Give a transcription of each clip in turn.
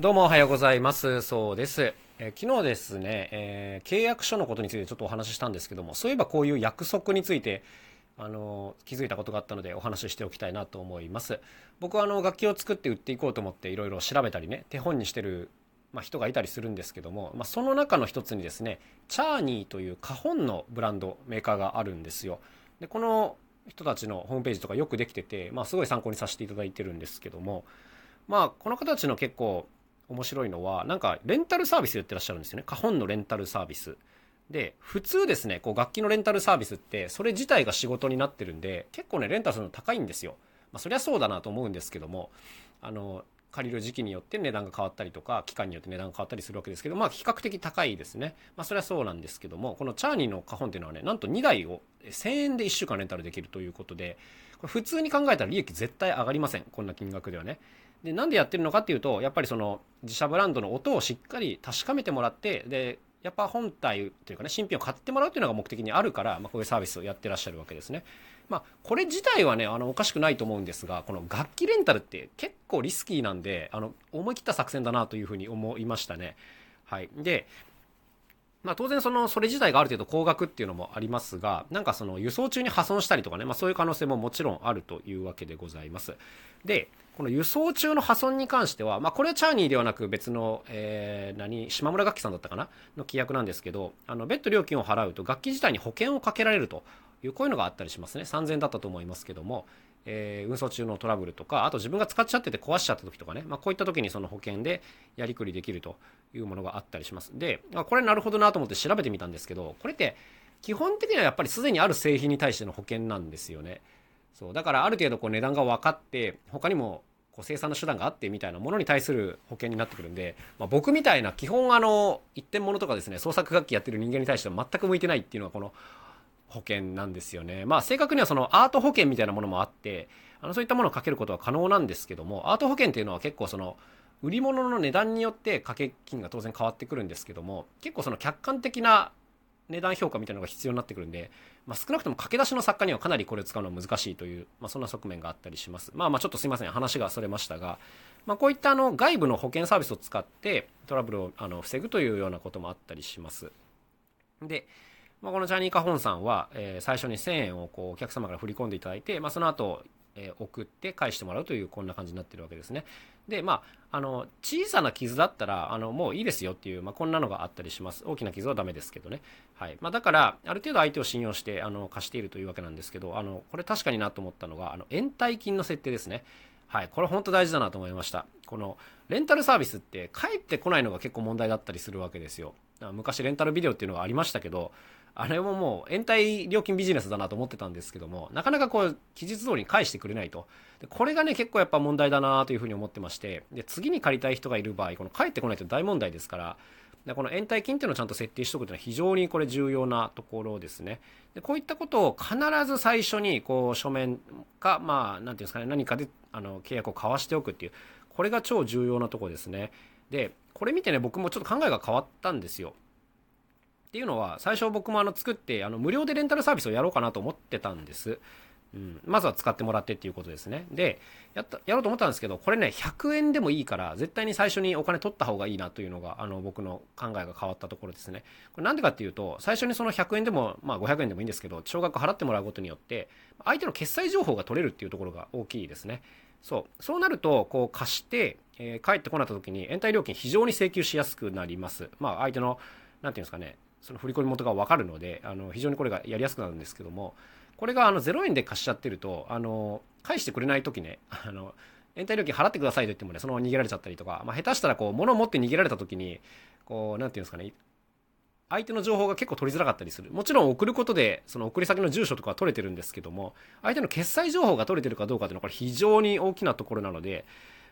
どうもおはようございます。そうです。え昨日ですね、えー、契約書のことについてちょっとお話ししたんですけども、そういえばこういう約束について、あの気づいたことがあったのでお話ししておきたいなと思います。僕はあの楽器を作って売っていこうと思っていろいろ調べたりね、手本にしてる、まあ、人がいたりするんですけども、まあ、その中の一つにですね、チャーニーという花本のブランド、メーカーがあるんですよ。で、この人たちのホームページとかよくできてて、まあ、すごい参考にさせていただいてるんですけども、まあ、この方たちの結構面白いのは、なんかレンタルサービスやってらっしゃるんですよね。花本のレンタルサービス。で、普通ですね、こう楽器のレンタルサービスって、それ自体が仕事になってるんで、結構ね、レンタルするの高いんですよ。まあ、そりゃそうだなと思うんですけども、あの、借りる時期によって値段が変わったりとか、期間によって値段が変わったりするわけですけど、まあ比較的高いですね。まあそれはそうなんですけども、このチャーニーの花本っていうのはね、なんと2台を1000円で1週間レンタルできるということで、これ普通に考えたら利益絶対上がりません。こんな金額ではね。で、なんでやってるのかっていうと、やっぱりその自社ブランドの音をしっかり確かめてもらって、で、やっぱ本体というかね、新品を買ってもらうというのが目的にあるから、まあ、こういうサービスをやってらっしゃるわけですね。まあ、これ自体はね、あの、おかしくないと思うんですが、この楽器レンタルって結構リスキーなんで、あの、思い切った作戦だなというふうに思いましたね。はい。で、まあ当然その、それ自体がある程度高額っていうのもありますが、なんかその輸送中に破損したりとかね、まあそういう可能性ももちろんあるというわけでございます。で、この輸送中の破損に関しては、まあこれはチャーニーではなく別の、えー、何、島村楽器さんだったかな？の規約なんですけど、あの、別途料金を払うと楽器自体に保険をかけられるという、こういうのがあったりしますね。3000円だったと思いますけども、えー、運送中のトラブルとか、あと自分が使っちゃってて壊しちゃった時とかね、まあ、こういった時にその保険でやりくりできるというものがあったりします。で、まあこれなるほどなと思って調べてみたんですけど、これって基本的にはやっぱりすでにある製品に対しての保険なんですよね。そう、だからある程度こう値段が分かって、他にもこう生産の手段があってみたいなものに対する保険になってくるんで、まあ、僕みたいな基本あの一点物とかですね創作楽器やってる人間に対しては全く向いてないっていうのがこの保険なんですよね。まあ正確にはそのアート保険みたいなものもあって、あのそういったものをかけることは可能なんですけども、アート保険っていうのは結構その、売り物の値段によって掛け金が当然変わってくるんですけども、結構その客観的な値段評価みたいなのが必要になってくるんで、まあ、少なくとも駆け出しの作家にはかなりこれを使うのは難しいという、まあ、そんな側面があったりします。まあまあちょっとすいません、話がそれましたが、まあ、こういったあの外部の保険サービスを使ってトラブルをあの防ぐというようなこともあったりします。で、まあ、このジャニーカホンさんは、えー、最初に1000円をこうお客様から振り込んでいただいて、まあ、その後、えー、送って返してもらうというこんな感じになってるわけですね。で、まあ、あの、小さな傷だったら、あの、もういいですよっていう、まあ、こんなのがあったりします。大きな傷はダメですけどね。はい。まあ、だから、ある程度相手を信用して、あの、貸しているというわけなんですけど、あの、これ確かになと思ったのが、あの、延滞金の設定ですね。はい。これ本当大事だなと思いました。この、レンタルサービスって帰ってこないのが結構問題だったりするわけですよ。昔レンタルビデオっていうのがありましたけど、あれももう延滞料金ビジネスだなと思ってたんですけども、なかなかこう、期日通りに返してくれないと。でこれがね、結構やっぱ問題だなというふうに思ってまして、で、次に借りたい人がいる場合、この返ってこないと大問題ですから、でこの延滞金っていうのをちゃんと設定しておくというのは非常にこれ重要なところですね。でこういったことを必ず最初にこう書面か、まあ、なんていうんですかね、何かであの契約を交わしておくっていう、これが超重要なところですね。で、これ見てね、僕もちょっと考えが変わったんですよ。っていうのは、最初僕もあの作って、あの無料でレンタルサービスをやろうかなと思ってたんです。うん、まずは使ってもらってっていうことですね。で、やった、やろうと思ったんですけど、これね、100円でもいいから、絶対に最初にお金取った方がいいなというのが、あの、僕の考えが変わったところですね。これなんでかっていうと、最初にその100円でも、まあ500円でもいいんですけど、少額払ってもらうことによって、相手の決済情報が取れるっていうところが大きいですね。そう。そうなると、こう貸して、えー、帰ってこなかった時に、延滞料金非常に請求しやすくなります。まあ、相手の、なんていうんですかね、その振込元が分かるのであの非常にこれがやりやすくなるんですけどもこれがあの0円で貸しちゃってるとあの返してくれない時ねあの延滞料金払ってくださいと言ってもねそのまま逃げられちゃったりとか、まあ、下手したらこう物を持って逃げられた時にこうなんていうんですかね相手の情報が結構取りづらかったりする。もちろん送ることで、その送り先の住所とかは取れてるんですけども、相手の決済情報が取れてるかどうかっていうのはこれ非常に大きなところなので、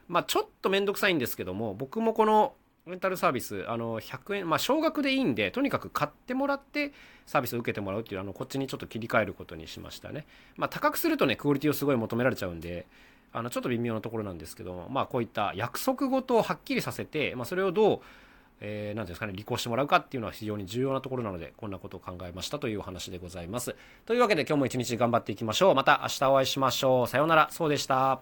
まあちょっとめんどくさいんですけども、僕もこのレンタルサービス、あの、100円、まあ、少額でいいんで、とにかく買ってもらって、サービスを受けてもらうっていう、あの、こっちにちょっと切り替えることにしましたね。まあ、高くするとね、クオリティをすごい求められちゃうんで、あの、ちょっと微妙なところなんですけども、まあ、こういった約束事をはっきりさせて、まあ、それをどう、えー、なんていうんですかね、履行してもらうかっていうのは非常に重要なところなので、こんなことを考えましたというお話でございます。というわけで今日も一日頑張っていきましょう。また明日お会いしましょう。さようなら。そうでした。